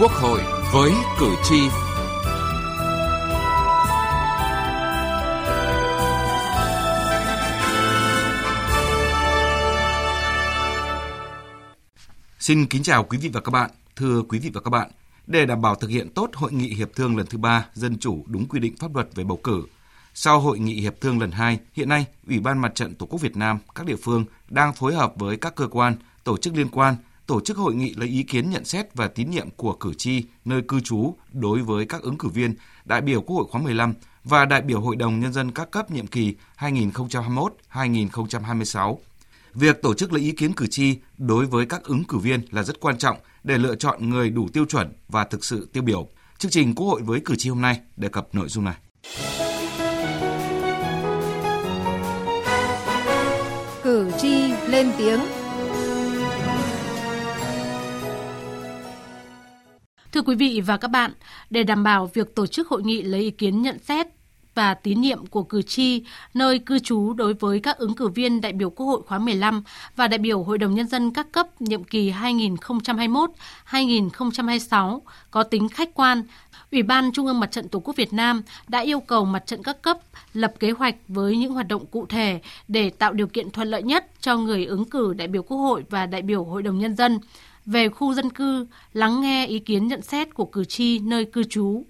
Quốc hội với cử tri. Xin kính chào quý vị và các bạn. Thưa quý vị và các bạn, để đảm bảo thực hiện tốt hội nghị hiệp thương lần thứ ba dân chủ đúng quy định pháp luật về bầu cử, sau hội nghị hiệp thương lần 2, hiện nay Ủy ban Mặt trận Tổ quốc Việt Nam, các địa phương đang phối hợp với các cơ quan, tổ chức liên quan tổ chức hội nghị lấy ý kiến nhận xét và tín nhiệm của cử tri nơi cư trú đối với các ứng cử viên, đại biểu Quốc hội khóa 15 và đại biểu Hội đồng Nhân dân các cấp nhiệm kỳ 2021-2026. Việc tổ chức lấy ý kiến cử tri đối với các ứng cử viên là rất quan trọng để lựa chọn người đủ tiêu chuẩn và thực sự tiêu biểu. Chương trình Quốc hội với cử tri hôm nay đề cập nội dung này. Cử tri lên tiếng Thưa quý vị và các bạn, để đảm bảo việc tổ chức hội nghị lấy ý kiến nhận xét và tín nhiệm của cử tri nơi cư trú đối với các ứng cử viên đại biểu Quốc hội khóa 15 và đại biểu Hội đồng Nhân dân các cấp nhiệm kỳ 2021-2026 có tính khách quan, Ủy ban Trung ương Mặt trận Tổ quốc Việt Nam đã yêu cầu mặt trận các cấp lập kế hoạch với những hoạt động cụ thể để tạo điều kiện thuận lợi nhất cho người ứng cử đại biểu Quốc hội và đại biểu Hội đồng Nhân dân về khu dân cư, lắng nghe ý kiến nhận xét của cử tri nơi cư trú.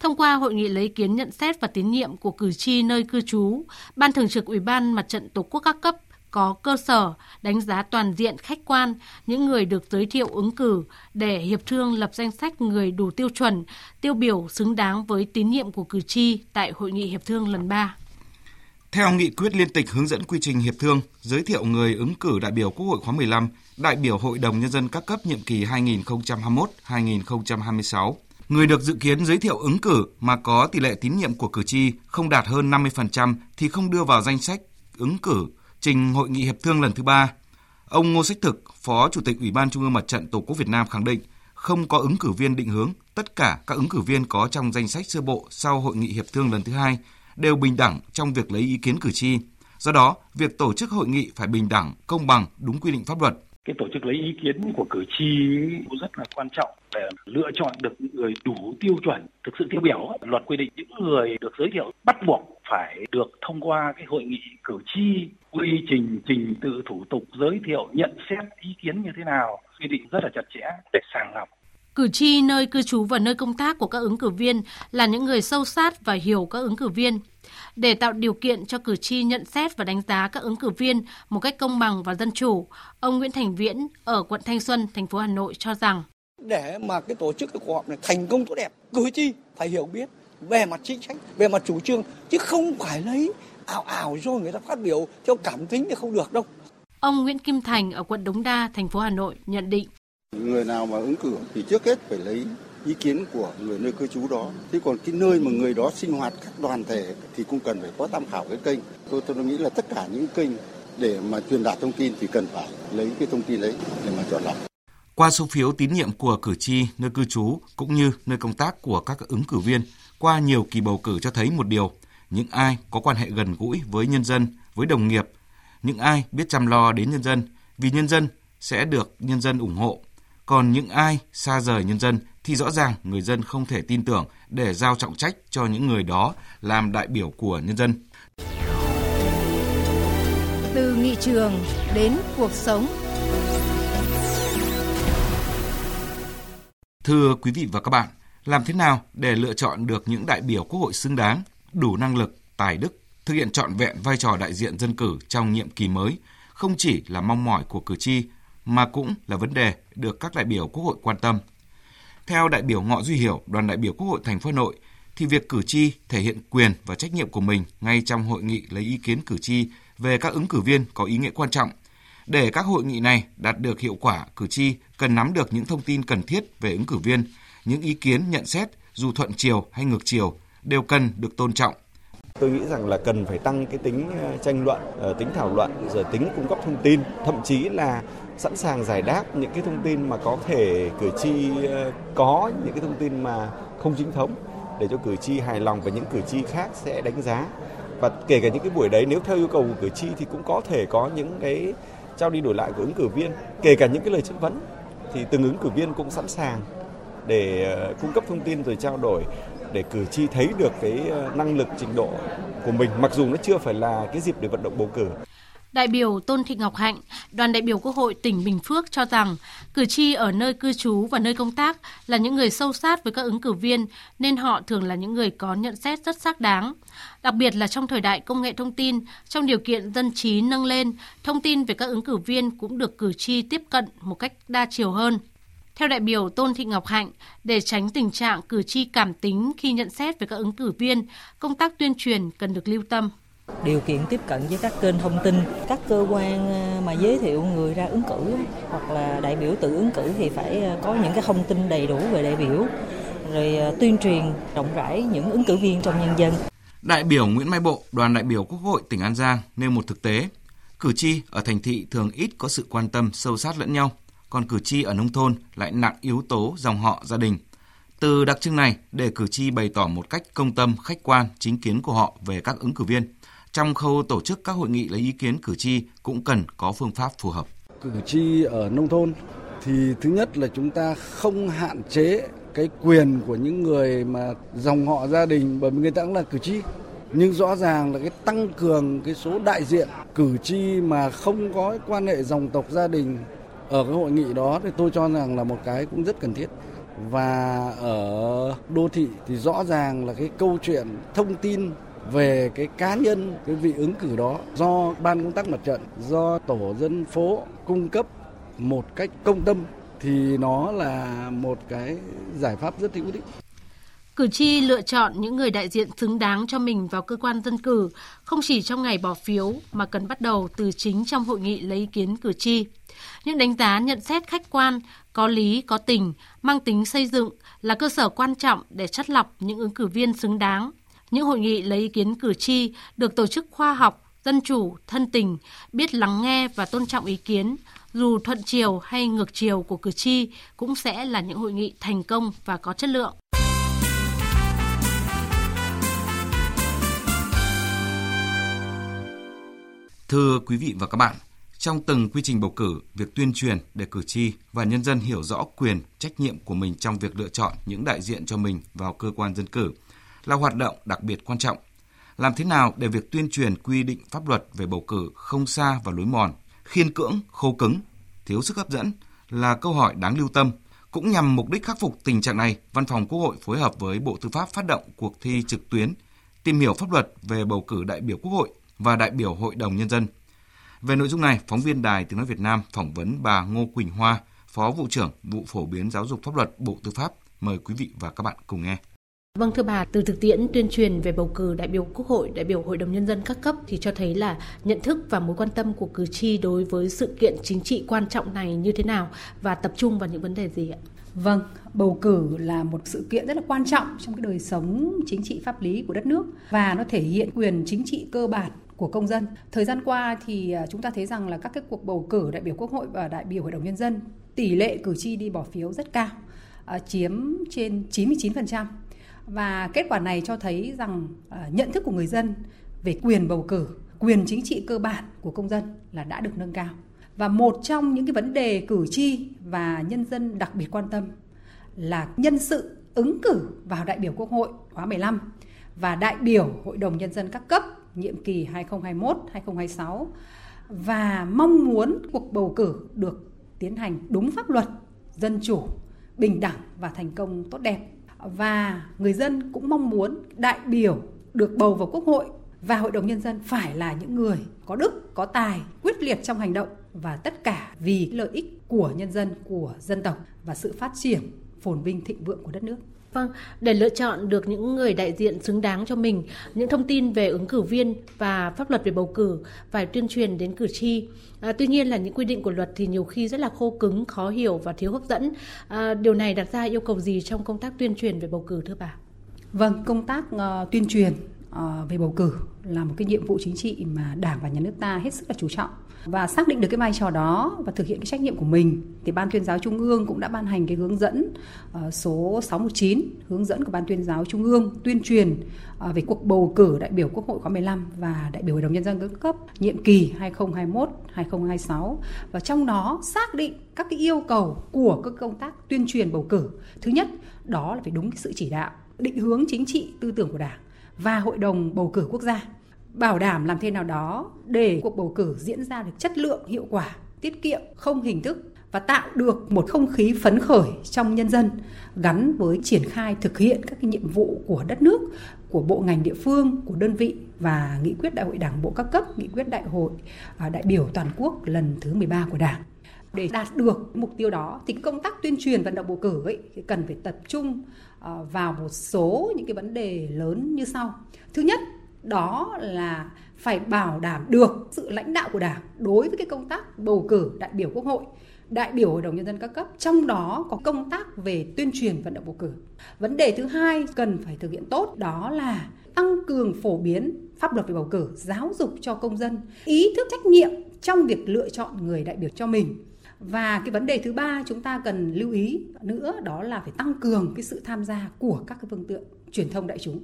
Thông qua hội nghị lấy ý kiến nhận xét và tín nhiệm của cử tri nơi cư trú, Ban Thường trực Ủy ban Mặt trận Tổ quốc các cấp có cơ sở đánh giá toàn diện khách quan những người được giới thiệu ứng cử để hiệp thương lập danh sách người đủ tiêu chuẩn, tiêu biểu xứng đáng với tín nhiệm của cử tri tại hội nghị hiệp thương lần 3. Theo nghị quyết liên tịch hướng dẫn quy trình hiệp thương, giới thiệu người ứng cử đại biểu Quốc hội khóa 15, đại biểu Hội đồng Nhân dân các cấp nhiệm kỳ 2021-2026, người được dự kiến giới thiệu ứng cử mà có tỷ lệ tín nhiệm của cử tri không đạt hơn 50% thì không đưa vào danh sách ứng cử trình hội nghị hiệp thương lần thứ ba. Ông Ngô Sách Thực, Phó Chủ tịch Ủy ban Trung ương Mặt trận Tổ quốc Việt Nam khẳng định không có ứng cử viên định hướng, tất cả các ứng cử viên có trong danh sách sơ bộ sau hội nghị hiệp thương lần thứ hai đều bình đẳng trong việc lấy ý kiến cử tri. Do đó, việc tổ chức hội nghị phải bình đẳng, công bằng, đúng quy định pháp luật. Cái tổ chức lấy ý kiến của cử tri cũng rất là quan trọng để lựa chọn được những người đủ tiêu chuẩn, thực sự tiêu biểu. Luật quy định những người được giới thiệu bắt buộc phải được thông qua cái hội nghị cử tri, quy trình, trình tự thủ tục giới thiệu, nhận xét ý kiến như thế nào, quy định rất là chặt chẽ để sàng lọc Cử tri nơi cư trú và nơi công tác của các ứng cử viên là những người sâu sát và hiểu các ứng cử viên. Để tạo điều kiện cho cử tri nhận xét và đánh giá các ứng cử viên một cách công bằng và dân chủ, ông Nguyễn Thành Viễn ở quận Thanh Xuân, thành phố Hà Nội cho rằng để mà cái tổ chức cuộc họp này thành công tốt đẹp, cử tri phải hiểu biết về mặt chính sách, về mặt chủ trương chứ không phải lấy ảo ảo rồi người ta phát biểu theo cảm tính thì không được đâu. Ông Nguyễn Kim Thành ở quận Đống Đa, thành phố Hà Nội nhận định Người nào mà ứng cử thì trước hết phải lấy ý kiến của người nơi cư trú đó. Thế còn cái nơi mà người đó sinh hoạt các đoàn thể thì cũng cần phải có tham khảo cái kênh. Tôi tôi nghĩ là tất cả những kênh để mà truyền đạt thông tin thì cần phải lấy cái thông tin đấy để mà chọn lọc. Qua số phiếu tín nhiệm của cử tri nơi cư trú cũng như nơi công tác của các ứng cử viên qua nhiều kỳ bầu cử cho thấy một điều, những ai có quan hệ gần gũi với nhân dân, với đồng nghiệp, những ai biết chăm lo đến nhân dân, vì nhân dân sẽ được nhân dân ủng hộ còn những ai xa rời nhân dân thì rõ ràng người dân không thể tin tưởng để giao trọng trách cho những người đó làm đại biểu của nhân dân. Từ nghị trường đến cuộc sống. Thưa quý vị và các bạn, làm thế nào để lựa chọn được những đại biểu quốc hội xứng đáng, đủ năng lực, tài đức, thực hiện trọn vẹn vai trò đại diện dân cử trong nhiệm kỳ mới, không chỉ là mong mỏi của cử tri mà cũng là vấn đề được các đại biểu Quốc hội quan tâm. Theo đại biểu Ngọ Duy Hiểu, đoàn đại biểu Quốc hội thành phố Hà Nội, thì việc cử tri thể hiện quyền và trách nhiệm của mình ngay trong hội nghị lấy ý kiến cử tri về các ứng cử viên có ý nghĩa quan trọng. Để các hội nghị này đạt được hiệu quả, cử tri cần nắm được những thông tin cần thiết về ứng cử viên, những ý kiến nhận xét dù thuận chiều hay ngược chiều đều cần được tôn trọng. Tôi nghĩ rằng là cần phải tăng cái tính ờ, tranh luận, ờ, tính thảo luận, rồi tính cung cấp thông tin, thậm chí là sẵn sàng giải đáp những cái thông tin mà có thể cử tri ờ, có những cái thông tin mà không chính thống để cho cử tri hài lòng và những cử tri khác sẽ đánh giá. Và kể cả những cái buổi đấy, nếu theo yêu cầu của cử tri thì cũng có thể có những cái trao đi đổi lại của ứng cử viên. Kể cả những cái lời chất vấn, thì từng ứng cử viên cũng sẵn sàng để ờ, cung cấp thông tin rồi trao đổi để cử tri thấy được cái ờ, năng lực trình độ của mình, mặc dù nó chưa phải là cái dịp để vận động bầu cử. Đại biểu Tôn Thị Ngọc Hạnh, đoàn đại biểu Quốc hội tỉnh Bình Phước cho rằng cử tri ở nơi cư trú và nơi công tác là những người sâu sát với các ứng cử viên nên họ thường là những người có nhận xét rất xác đáng. Đặc biệt là trong thời đại công nghệ thông tin, trong điều kiện dân trí nâng lên, thông tin về các ứng cử viên cũng được cử tri tiếp cận một cách đa chiều hơn. Theo đại biểu Tôn Thị Ngọc Hạnh, để tránh tình trạng cử tri cảm tính khi nhận xét về các ứng cử viên, công tác tuyên truyền cần được lưu tâm điều kiện tiếp cận với các kênh thông tin các cơ quan à, mà giới thiệu người ra ứng cử hoặc là đại biểu tự ứng cử thì phải à, có những cái thông tin đầy đủ về đại biểu rồi à, tuyên truyền rộng rãi những ứng cử viên trong nhân dân. Đại biểu Nguyễn Mai Bộ, đoàn đại biểu Quốc hội tỉnh An Giang nêu một thực tế, cử tri ở thành thị thường ít có sự quan tâm sâu sát lẫn nhau, còn cử tri ở nông thôn lại nặng yếu tố dòng họ gia đình. Từ đặc trưng này, để cử tri bày tỏ một cách công tâm, khách quan chính kiến của họ về các ứng cử viên, trong khâu tổ chức các hội nghị lấy ý kiến cử tri cũng cần có phương pháp phù hợp. Cử tri ở nông thôn thì thứ nhất là chúng ta không hạn chế cái quyền của những người mà dòng họ gia đình, bởi vì người ta cũng là cử tri nhưng rõ ràng là cái tăng cường cái số đại diện cử tri mà không có quan hệ dòng tộc gia đình ở cái hội nghị đó thì tôi cho rằng là một cái cũng rất cần thiết và ở đô thị thì rõ ràng là cái câu chuyện thông tin về cái cá nhân cái vị ứng cử đó do ban công tác mặt trận do tổ dân phố cung cấp một cách công tâm thì nó là một cái giải pháp rất hữu ích. Cử tri lựa chọn những người đại diện xứng đáng cho mình vào cơ quan dân cử, không chỉ trong ngày bỏ phiếu mà cần bắt đầu từ chính trong hội nghị lấy ý kiến cử tri. Những đánh giá nhận xét khách quan, có lý, có tình, mang tính xây dựng là cơ sở quan trọng để chắt lọc những ứng cử viên xứng đáng những hội nghị lấy ý kiến cử tri được tổ chức khoa học, dân chủ, thân tình, biết lắng nghe và tôn trọng ý kiến, dù thuận chiều hay ngược chiều của cử tri cũng sẽ là những hội nghị thành công và có chất lượng. Thưa quý vị và các bạn, trong từng quy trình bầu cử, việc tuyên truyền để cử tri và nhân dân hiểu rõ quyền, trách nhiệm của mình trong việc lựa chọn những đại diện cho mình vào cơ quan dân cử – là hoạt động đặc biệt quan trọng. Làm thế nào để việc tuyên truyền quy định pháp luật về bầu cử không xa và lối mòn, khiên cưỡng, khô cứng, thiếu sức hấp dẫn là câu hỏi đáng lưu tâm. Cũng nhằm mục đích khắc phục tình trạng này, Văn phòng Quốc hội phối hợp với Bộ Tư pháp phát động cuộc thi trực tuyến tìm hiểu pháp luật về bầu cử đại biểu Quốc hội và đại biểu Hội đồng Nhân dân. Về nội dung này, phóng viên Đài Tiếng Nói Việt Nam phỏng vấn bà Ngô Quỳnh Hoa, Phó Vụ trưởng Vụ Phổ biến Giáo dục Pháp luật Bộ Tư pháp. Mời quý vị và các bạn cùng nghe. Vâng thưa bà, từ thực tiễn tuyên truyền về bầu cử đại biểu Quốc hội, đại biểu Hội đồng Nhân dân các cấp thì cho thấy là nhận thức và mối quan tâm của cử tri đối với sự kiện chính trị quan trọng này như thế nào và tập trung vào những vấn đề gì ạ? Vâng, bầu cử là một sự kiện rất là quan trọng trong cái đời sống chính trị pháp lý của đất nước và nó thể hiện quyền chính trị cơ bản của công dân. Thời gian qua thì à, chúng ta thấy rằng là các cái cuộc bầu cử đại biểu Quốc hội và đại biểu Hội đồng Nhân dân tỷ lệ cử tri đi bỏ phiếu rất cao, à, chiếm trên 99%. Và kết quả này cho thấy rằng ờ, nhận thức của người dân về quyền bầu cử, quyền chính trị cơ bản của công dân là đã được nâng cao. Và một trong những cái vấn đề cử tri và nhân dân đặc biệt quan tâm là nhân sự ứng cử vào đại biểu Quốc hội khóa 15 và đại biểu Hội đồng Nhân dân các cấp nhiệm kỳ 2021-2026 và mong muốn cuộc bầu cử được tiến hành đúng pháp luật, dân chủ, bình đẳng và thành công tốt đẹp và người dân cũng mong muốn đại biểu được bầu vào quốc hội và hội đồng nhân dân phải là những người có đức, có tài, quyết liệt trong hành động và tất cả vì lợi ích của nhân dân, của dân tộc và sự phát triển phồn vinh thịnh vượng của đất nước. Vâng, để lựa chọn được những người đại diện xứng đáng cho mình, những thông tin về ứng cử viên và pháp luật về bầu cử phải tuyên truyền đến cử tri. À, tuy nhiên là những quy định của luật thì nhiều khi rất là khô cứng, khó hiểu và thiếu hấp dẫn. À, điều này đặt ra yêu cầu gì trong công tác tuyên truyền về bầu cử thưa bà? Vâng, công tác uh, tuyên truyền ờ, về bầu cử là một cái nhiệm vụ chính trị mà Đảng và Nhà nước ta hết sức là chú trọng và xác định được cái vai trò đó và thực hiện cái trách nhiệm của mình thì ban tuyên giáo trung ương cũng đã ban hành cái hướng dẫn ờ, số 619 hướng dẫn của ban tuyên giáo trung ương tuyên truyền ờ, về cuộc bầu cử đại biểu Quốc hội khóa 15 và đại biểu Hội đồng nhân dân các cấp nhiệm kỳ 2021 2026 và trong đó xác định các cái yêu cầu của các công tác tuyên truyền bầu cử. Thứ nhất, đó là phải đúng cái sự chỉ đạo, định hướng chính trị tư tưởng của Đảng và Hội đồng bầu cử quốc gia bảo đảm làm thế nào đó để cuộc bầu cử diễn ra được chất lượng, hiệu quả, tiết kiệm, không hình thức và tạo được một không khí phấn khởi trong nhân dân gắn với triển khai thực hiện các cái nhiệm vụ của đất nước, của bộ ngành địa phương, của đơn vị và nghị quyết đại hội đảng bộ các cấp, nghị quyết đại hội à, đại biểu toàn quốc lần thứ 13 của Đảng. Để đạt được mục tiêu đó thì công tác tuyên truyền vận động bầu cử ấy thì cần phải tập trung à, vào một số những cái vấn đề lớn như sau. Thứ nhất đó là phải bảo đảm được sự lãnh đạo của Đảng đối với cái công tác bầu cử đại biểu Quốc hội, đại biểu Hội đồng nhân dân các cấp, trong đó có công tác về tuyên truyền vận động bầu cử. Vấn đề thứ hai cần phải thực hiện tốt đó là tăng cường phổ biến pháp luật về bầu cử, giáo dục cho công dân ý thức trách nhiệm trong việc lựa chọn người đại biểu cho mình. Và cái vấn đề thứ ba chúng ta cần lưu ý nữa đó là phải tăng cường cái sự tham gia của các cái phương tiện truyền thông đại chúng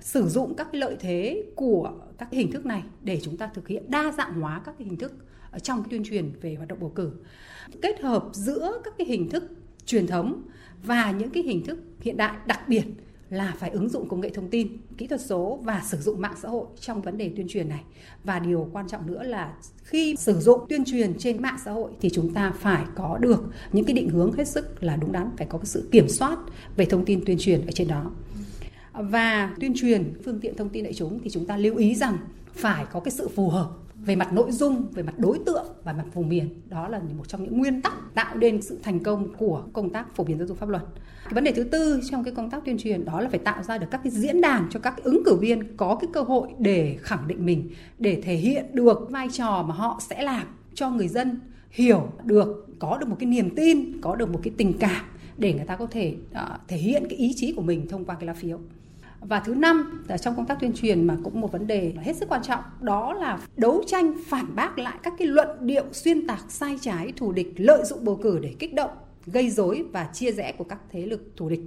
sử dụng các lợi thế của các hình thức này để chúng ta thực hiện đa dạng hóa các hình thức trong cái tuyên truyền về hoạt động bầu cử kết hợp giữa các cái hình thức truyền thống và những cái hình thức hiện đại đặc biệt là phải ứng dụng công nghệ thông tin, kỹ thuật số và sử dụng mạng xã hội trong vấn đề tuyên truyền này. Và điều quan trọng nữa là khi sử dụng tuyên truyền trên mạng xã hội thì chúng ta phải có được những cái định hướng hết sức là đúng đắn, phải có cái sự kiểm soát về thông tin tuyên truyền ở trên đó và tuyên truyền phương tiện thông tin đại chúng thì chúng ta lưu ý rằng phải có cái sự phù hợp về mặt nội dung, về mặt đối tượng và mặt vùng miền. Đó là một trong những nguyên tắc tạo nên sự thành công của công tác phổ biến giáo dục pháp luật. Cái vấn đề thứ tư trong cái công tác tuyên truyền đó là phải tạo ra được các cái diễn đàn cho các ứng cử viên có cái cơ hội để khẳng định mình, để thể hiện được vai trò mà họ sẽ làm cho người dân hiểu được, có được một cái niềm tin, có được một cái tình cảm để người ta có thể uh, thể hiện cái ý chí của mình thông qua cái lá phiếu và thứ năm là trong công tác tuyên truyền mà cũng một vấn đề hết sức quan trọng, đó là đấu tranh phản bác lại các cái luận điệu xuyên tạc sai trái thù địch, lợi dụng bầu cử để kích động, gây rối và chia rẽ của các thế lực thù địch.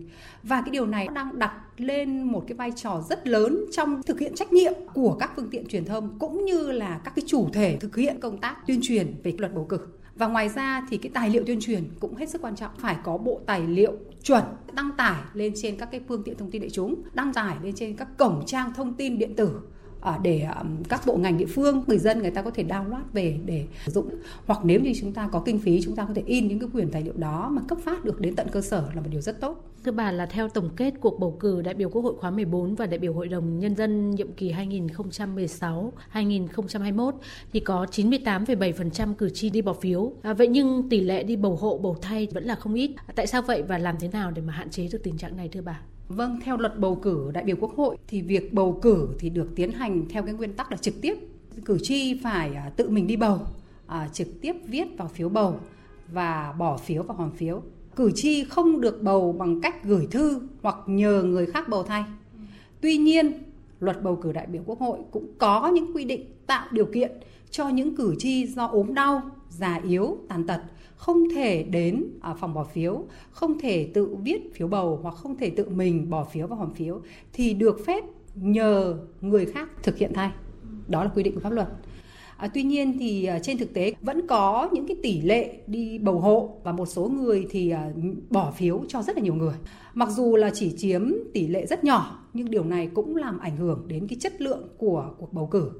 Và cái điều này đang đặt lên một cái vai trò rất lớn trong thực hiện trách nhiệm của các phương tiện truyền thông cũng như là các cái chủ thể thực hiện công tác tuyên truyền về luật bầu cử. Và ngoài ra thì cái tài liệu tuyên truyền cũng hết sức quan trọng, phải có bộ tài liệu chuẩn đăng tải lên trên các cái phương tiện thông tin đại chúng, đăng tải lên trên các cổng trang thông tin điện tử. Ờ, để các bộ ngành địa phương người dân người ta có thể download về để sử dụng hoặc nếu như chúng ta có kinh phí chúng ta có thể in những cái quyền tài liệu đó mà cấp phát được đến tận cơ sở là một điều rất tốt. Thưa bà là theo tổng kết cuộc bầu cử đại biểu Quốc hội khóa 14 và đại biểu Hội đồng Nhân dân nhiệm kỳ 2016-2021 thì có 98,7% cử tri đi bỏ phiếu. À, vậy nhưng tỷ lệ đi bầu hộ, bầu thay vẫn là không ít. Tại sao vậy và làm thế nào để mà hạn chế được tình trạng này thưa bà? Vâng, theo luật bầu cử đại biểu Quốc hội thì việc bầu cử thì được tiến hành theo cái nguyên tắc là trực tiếp. Cử tri phải à, tự mình đi bầu, à, trực tiếp viết vào phiếu bầu và bỏ phiếu vào hòm phiếu. Cử tri không được bầu bằng cách gửi thư hoặc nhờ người khác bầu thay. Tuy nhiên, luật bầu cử đại biểu Quốc hội cũng có những quy định tạo điều kiện cho những cử tri do ốm đau, già yếu, tàn tật không thể đến à, phòng bỏ phiếu, không thể tự viết phiếu bầu hoặc không thể tự mình bỏ phiếu vào hòm phiếu thì được phép nhờ người khác thực hiện thay. Đó là quy định của pháp luật. À, tuy nhiên thì à, trên thực tế vẫn có những cái tỷ lệ đi bầu hộ và một số người thì à, bỏ phiếu cho rất là nhiều người. Mặc dù là chỉ chiếm tỷ lệ rất nhỏ nhưng điều này cũng làm ảnh hưởng đến cái chất lượng của cuộc bầu cử.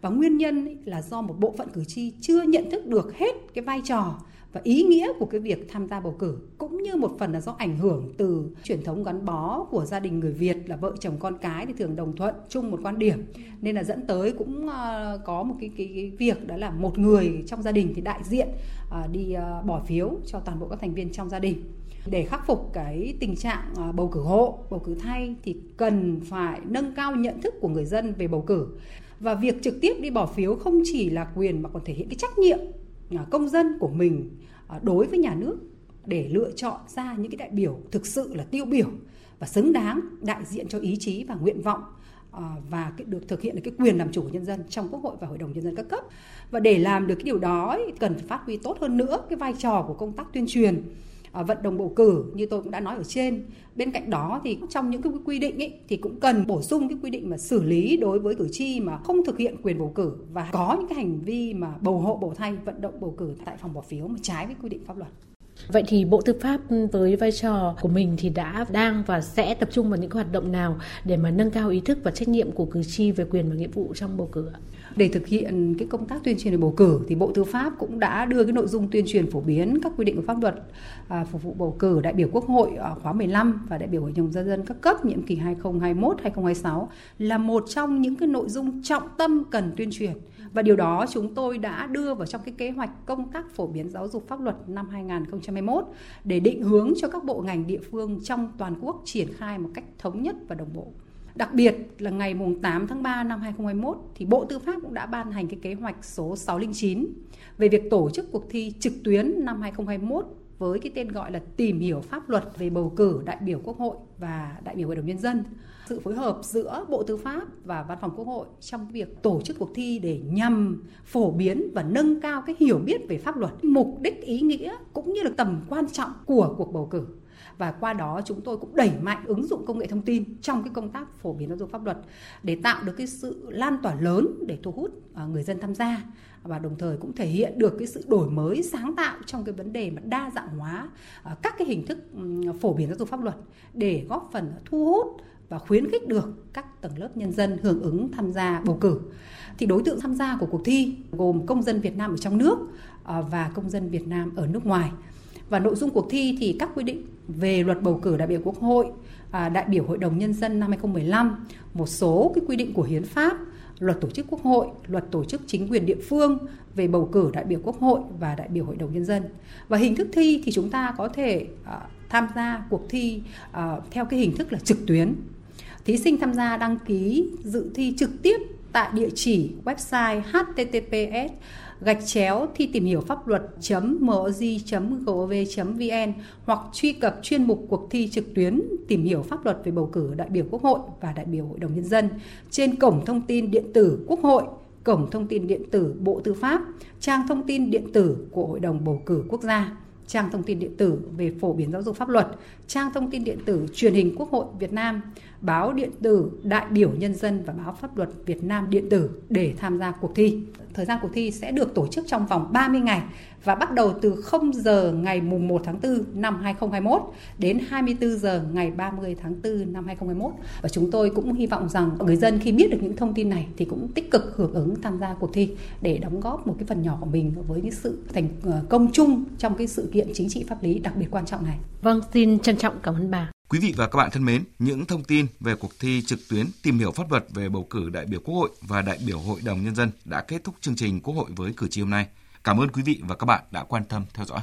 Và nguyên nhân là do một bộ phận cử tri chưa nhận thức được hết cái vai trò và ý nghĩa của cái việc tham gia bầu cử cũng như một phần là do ảnh hưởng từ truyền thống gắn bó của gia đình người Việt là vợ chồng con cái thì thường đồng thuận chung một quan điểm nên là dẫn tới cũng ờ, có một cái, cái, cái việc đó là một người trong gia đình thì đại diện ờ, đi ờ, bỏ phiếu cho toàn bộ các thành viên trong gia đình để khắc phục cái tình trạng bầu cử hộ, bầu cử thay thì cần phải nâng cao nhận thức của người dân về bầu cử. Và việc trực tiếp đi bỏ phiếu không chỉ là quyền mà còn thể hiện cái trách nhiệm À, công dân của mình à, đối với nhà nước để lựa chọn ra những cái đại biểu thực sự là tiêu biểu và xứng đáng đại diện cho ý chí và nguyện vọng à, và được thực hiện được cái quyền làm chủ của nhân dân trong quốc hội và hội đồng nhân dân các cấp. Và để làm được cái điều đó cần phải phát huy tốt hơn nữa cái vai trò của công tác tuyên truyền. À, vận động bầu cử như tôi cũng đã nói ở trên bên cạnh đó thì trong những cái quy định ấy, thì cũng cần bổ sung cái quy định mà xử lý đối với cử tri mà không thực hiện quyền bầu cử và có những cái hành vi mà bầu hộ bầu thay vận động bầu cử tại phòng bỏ phiếu mà trái với quy định pháp luật Vậy thì Bộ Tư pháp với vai trò của mình thì đã đang và sẽ tập trung vào những hoạt động nào để mà nâng cao ý thức và trách nhiệm của cử tri về quyền và nghĩa vụ trong bầu cử ạ? Để thực hiện cái công tác tuyên truyền về bầu cử thì Bộ Tư pháp cũng đã đưa cái nội dung tuyên truyền phổ biến các quy định của pháp luật à, phục vụ bầu cử đại biểu Quốc hội khóa 15 và đại biểu Hội đồng nhân dân các cấp nhiệm kỳ 2021-2026 là một trong những cái nội dung trọng tâm cần tuyên truyền và điều đó chúng tôi đã đưa vào trong cái kế hoạch công tác phổ biến giáo dục pháp luật năm 2021 để định hướng cho các bộ ngành địa phương trong toàn quốc triển khai một cách thống nhất và đồng bộ. Đặc biệt là ngày 8 tháng 3 năm 2021 thì Bộ Tư pháp cũng đã ban hành cái kế hoạch số 609 về việc tổ chức cuộc thi trực tuyến năm 2021 với cái tên gọi là tìm hiểu pháp luật về bầu cử đại biểu Quốc hội và đại biểu Hội đồng nhân dân. Sự phối hợp giữa Bộ Tư pháp và Văn phòng Quốc hội trong việc tổ chức cuộc thi để nhằm phổ biến và nâng cao cái hiểu biết về pháp luật, mục đích ý nghĩa cũng như là tầm quan trọng của cuộc bầu cử và qua đó chúng tôi cũng đẩy mạnh ứng dụng công nghệ thông tin trong cái công tác phổ biến giáo dục pháp luật để tạo được cái sự lan tỏa lớn để thu hút à, người dân tham gia và đồng thời cũng thể hiện được cái sự đổi mới, sáng tạo trong cái vấn đề mà đa dạng hóa à, các cái hình thức phổ biến giáo dục pháp luật để góp phần thu hút và khuyến khích được các tầng lớp nhân dân hưởng ứng tham gia bầu cử. Thì đối tượng tham gia của cuộc thi gồm công dân Việt Nam ở trong nước à, và công dân Việt Nam ở nước ngoài. Và nội dung cuộc thi thì các quy định về luật bầu cử đại biểu Quốc hội, à, đại biểu Hội đồng Nhân dân năm 2015, một số cái quy định của hiến pháp, luật tổ chức quốc hội, luật tổ chức chính quyền địa phương về bầu cử đại biểu quốc hội và đại biểu hội đồng nhân dân. Và hình thức thi thì chúng ta có thể à, tham gia cuộc thi à, theo cái hình thức là trực tuyến. Thí sinh tham gia đăng ký dự thi trực tiếp tại địa chỉ website https gạch chéo thi tìm hiểu pháp luật moz gov vn hoặc truy cập chuyên mục cuộc thi trực tuyến tìm hiểu pháp luật về bầu cử đại biểu quốc hội và đại biểu hội đồng nhân dân trên cổng thông tin điện tử quốc hội cổng thông tin điện tử bộ tư pháp trang thông tin điện tử của hội đồng bầu cử quốc gia trang thông tin điện tử về phổ biến giáo dục pháp luật, trang thông tin điện tử truyền hình Quốc hội Việt Nam, báo điện tử Đại biểu Nhân dân và báo pháp luật Việt Nam điện tử để tham gia cuộc thi. Thời gian cuộc thi sẽ được tổ chức trong vòng 30 ngày và bắt đầu từ 0 giờ ngày mùng 1 tháng 4 năm 2021 đến 24 giờ ngày 30 tháng 4 năm 2021. Và chúng tôi cũng hy vọng rằng người dân khi biết được những thông tin này thì cũng tích cực hưởng ứng tham gia cuộc thi để đóng góp một cái phần nhỏ của mình với những sự thành ờ, công chung trong cái sự kiện chính trị pháp lý đặc biệt quan trọng này. Vâng, xin trân trọng cảm ơn bà. Quý vị và các bạn thân mến, những thông tin về cuộc thi trực tuyến tìm hiểu pháp luật về bầu cử đại biểu Quốc hội và đại biểu Hội đồng Nhân dân đã kết thúc chương trình Quốc hội với cử tri hôm nay. Cảm ơn quý vị và các bạn đã quan tâm theo dõi.